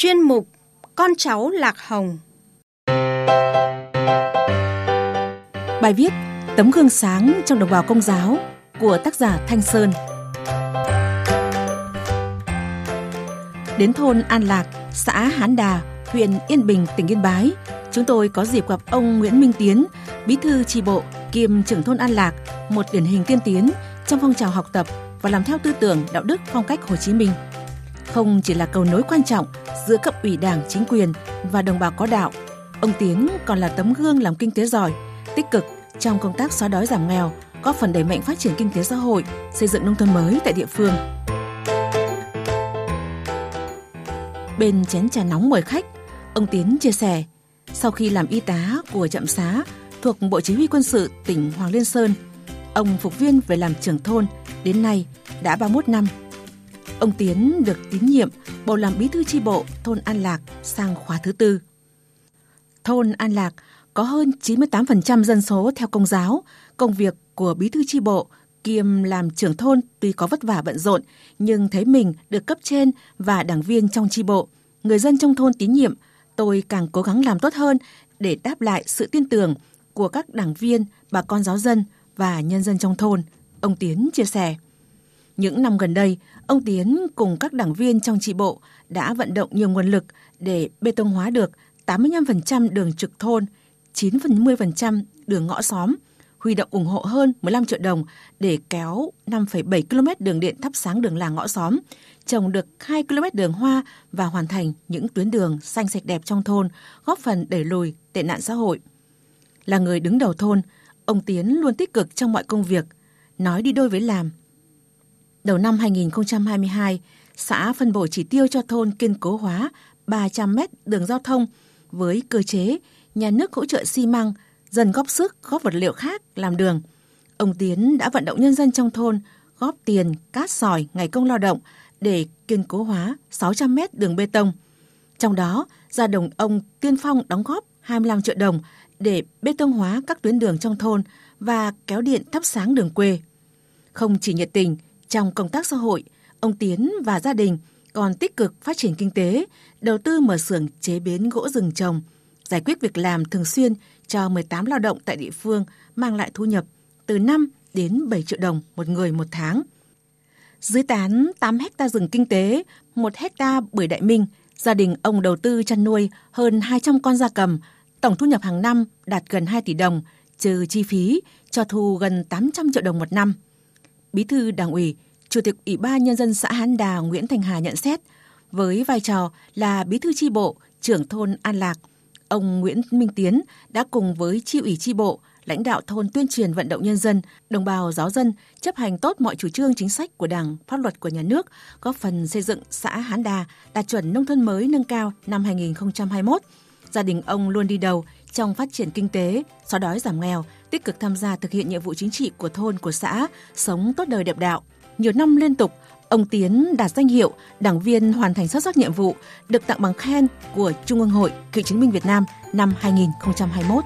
chuyên mục Con cháu Lạc Hồng. Bài viết Tấm gương sáng trong đồng bào công giáo của tác giả Thanh Sơn. Đến thôn An Lạc, xã Hán Đà, huyện Yên Bình, tỉnh Yên Bái, chúng tôi có dịp gặp ông Nguyễn Minh Tiến, bí thư tri bộ kiêm trưởng thôn An Lạc, một điển hình tiên tiến trong phong trào học tập và làm theo tư tưởng đạo đức phong cách Hồ Chí Minh. Không chỉ là cầu nối quan trọng giữa cấp ủy đảng, chính quyền và đồng bào có đạo, ông Tiến còn là tấm gương làm kinh tế giỏi, tích cực trong công tác xóa đói giảm nghèo, góp phần đẩy mạnh phát triển kinh tế xã hội, xây dựng nông thôn mới tại địa phương. Bên chén trà nóng mời khách, ông Tiến chia sẻ, sau khi làm y tá của trạm xá thuộc Bộ Chỉ huy Quân sự tỉnh Hoàng Liên Sơn, ông phục viên về làm trưởng thôn, đến nay đã 31 năm. Ông Tiến được tín nhiệm bầu làm bí thư tri bộ thôn An Lạc sang khóa thứ tư. Thôn An Lạc có hơn 98% dân số theo công giáo, công việc của bí thư tri bộ kiêm làm trưởng thôn tuy có vất vả bận rộn nhưng thấy mình được cấp trên và đảng viên trong tri bộ, người dân trong thôn tín nhiệm, tôi càng cố gắng làm tốt hơn để đáp lại sự tin tưởng của các đảng viên, bà con giáo dân và nhân dân trong thôn, ông Tiến chia sẻ. Những năm gần đây, ông Tiến cùng các đảng viên trong tri bộ đã vận động nhiều nguồn lực để bê tông hóa được 85% đường trực thôn, 90% đường ngõ xóm, huy động ủng hộ hơn 15 triệu đồng để kéo 5,7 km đường điện thắp sáng đường làng ngõ xóm, trồng được 2 km đường hoa và hoàn thành những tuyến đường xanh sạch đẹp trong thôn, góp phần đẩy lùi tệ nạn xã hội. Là người đứng đầu thôn, ông Tiến luôn tích cực trong mọi công việc, nói đi đôi với làm. Đầu năm 2022, xã phân bổ chỉ tiêu cho thôn kiên cố hóa 300 mét đường giao thông với cơ chế nhà nước hỗ trợ xi măng, dần góp sức góp vật liệu khác làm đường. Ông Tiến đã vận động nhân dân trong thôn góp tiền, cát sỏi, ngày công lao động để kiên cố hóa 600 mét đường bê tông. Trong đó, gia đồng ông Tiên Phong đóng góp 25 triệu đồng để bê tông hóa các tuyến đường trong thôn và kéo điện thắp sáng đường quê. Không chỉ nhiệt tình trong công tác xã hội, ông Tiến và gia đình còn tích cực phát triển kinh tế, đầu tư mở xưởng chế biến gỗ rừng trồng, giải quyết việc làm thường xuyên cho 18 lao động tại địa phương mang lại thu nhập từ 5 đến 7 triệu đồng một người một tháng. Dưới tán 8 hecta rừng kinh tế, 1 hecta bưởi đại minh, gia đình ông đầu tư chăn nuôi hơn 200 con gia cầm, tổng thu nhập hàng năm đạt gần 2 tỷ đồng, trừ chi phí, cho thu gần 800 triệu đồng một năm. Bí thư Đảng ủy, Chủ tịch Ủy ban Nhân dân xã Hán Đà Nguyễn Thành Hà nhận xét, với vai trò là bí thư chi bộ, trưởng thôn An Lạc, ông Nguyễn Minh Tiến đã cùng với chi ủy chi bộ, lãnh đạo thôn tuyên truyền vận động nhân dân, đồng bào giáo dân chấp hành tốt mọi chủ trương chính sách của Đảng, pháp luật của nhà nước, góp phần xây dựng xã Hán Đà đạt chuẩn nông thôn mới nâng cao năm 2021. Gia đình ông luôn đi đầu trong phát triển kinh tế, xóa đói giảm nghèo, tích cực tham gia thực hiện nhiệm vụ chính trị của thôn của xã, sống tốt đời đẹp đạo. Nhiều năm liên tục, ông Tiến đạt danh hiệu đảng viên hoàn thành xuất sắc nhiệm vụ, được tặng bằng khen của Trung ương Hội Cựu chiến binh Việt Nam năm 2021.